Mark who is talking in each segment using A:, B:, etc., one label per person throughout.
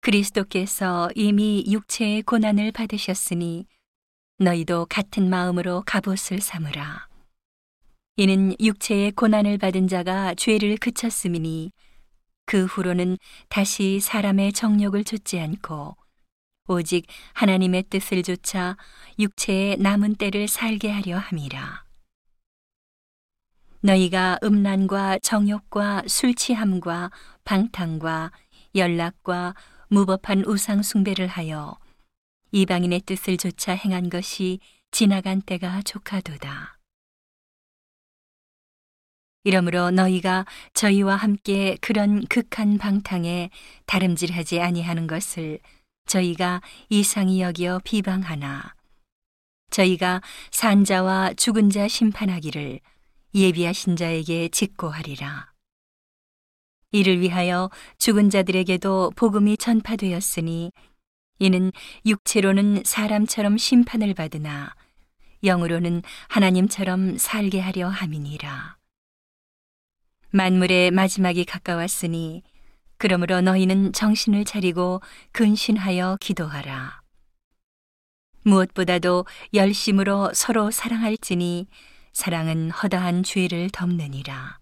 A: 그리스도께서 이미 육체의 고난을 받으셨으니 너희도 같은 마음으로 갑옷을 삼으라. 이는 육체의 고난을 받은 자가 죄를 그쳤음이니 그 후로는 다시 사람의 정욕을 좇지 않고 오직 하나님의 뜻을 좇아 육체의 남은 때를 살게 하려 함이라. 너희가 음란과 정욕과 술 취함과 방탕과 연락과 무법한 우상 숭배를 하여 이방인의 뜻을 조차 행한 것이 지나간 때가 조카도다. 이러므로 너희가 저희와 함께 그런 극한 방탕에 다름질하지 아니하는 것을 저희가 이상히 여기어 비방하나 저희가 산자와 죽은 자 심판하기를 예비하신 자에게 직고하리라. 이를 위하여 죽은 자들에게도 복음이 전파되었으니 이는 육체로는 사람처럼 심판을 받으나 영으로는 하나님처럼 살게 하려 함이니라. 만물의 마지막이 가까웠으니 그러므로 너희는 정신을 차리고 근신하여 기도하라. 무엇보다도 열심으로 서로 사랑할지니 사랑은 허다한 죄를 덮느니라.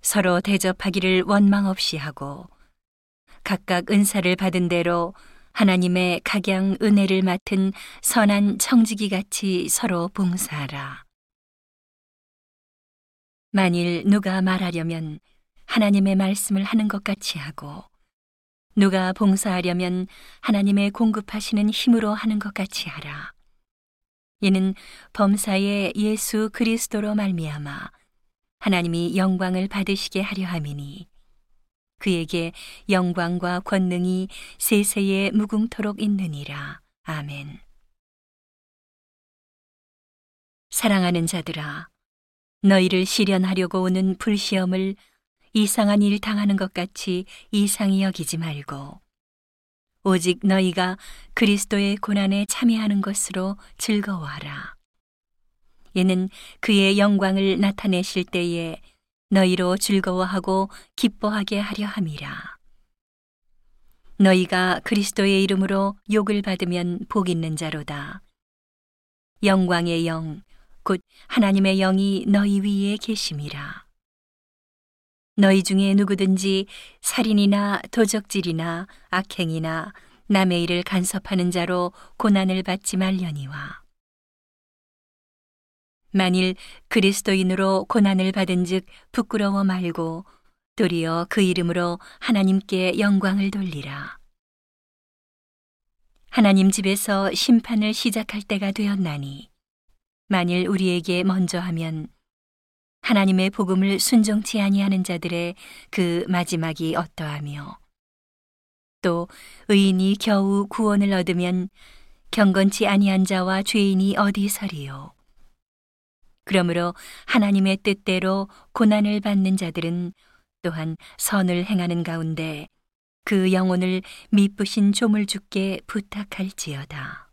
A: 서로 대접하기를 원망 없이 하고 각각 은사를 받은 대로 하나님의 각양 은혜를 맡은 선한 청지기 같이 서로 봉사하라. 만일 누가 말하려면 하나님의 말씀을 하는 것 같이 하고 누가 봉사하려면 하나님의 공급하시는 힘으로 하는 것 같이 하라. 이는 범사의 예수 그리스도로 말미암아 하나님이 영광을 받으시게 하려 함이니 그에게 영광과 권능이 세세에 무궁토록 있느니라. 아멘. 사랑하는 자들아, 너희를 시련하려고 오는 불시험을 이상한 일 당하는 것 같이 이상히 여기지 말고, 오직 너희가 그리스도의 고난에 참여하는 것으로 즐거워하라. 이는 그의 영광을 나타내실 때에 너희로 즐거워하고 기뻐하게 하려 함이라. 너희가 그리스도의 이름으로 욕을 받으면 복 있는 자로다. 영광의 영, 곧 하나님의 영이 너희 위에 계심이라. 너희 중에 누구든지 살인이나 도적질이나 악행이나 남의 일을 간섭하는 자로 고난을 받지 말려니와. 만일 그리스도인으로 고난을 받은즉 부끄러워 말고 도리어 그 이름으로 하나님께 영광을 돌리라. 하나님 집에서 심판을 시작할 때가 되었나니 만일 우리에게 먼저 하면 하나님의 복음을 순종치 아니하는 자들의 그 마지막이 어떠하며 또 의인이 겨우 구원을 얻으면 경건치 아니한 자와 죄인이 어디서리요 그러므로 하나님의 뜻대로 고난을 받는 자들은 또한 선을 행하는 가운데 그 영혼을 미쁘신 조물주께 부탁할지어다.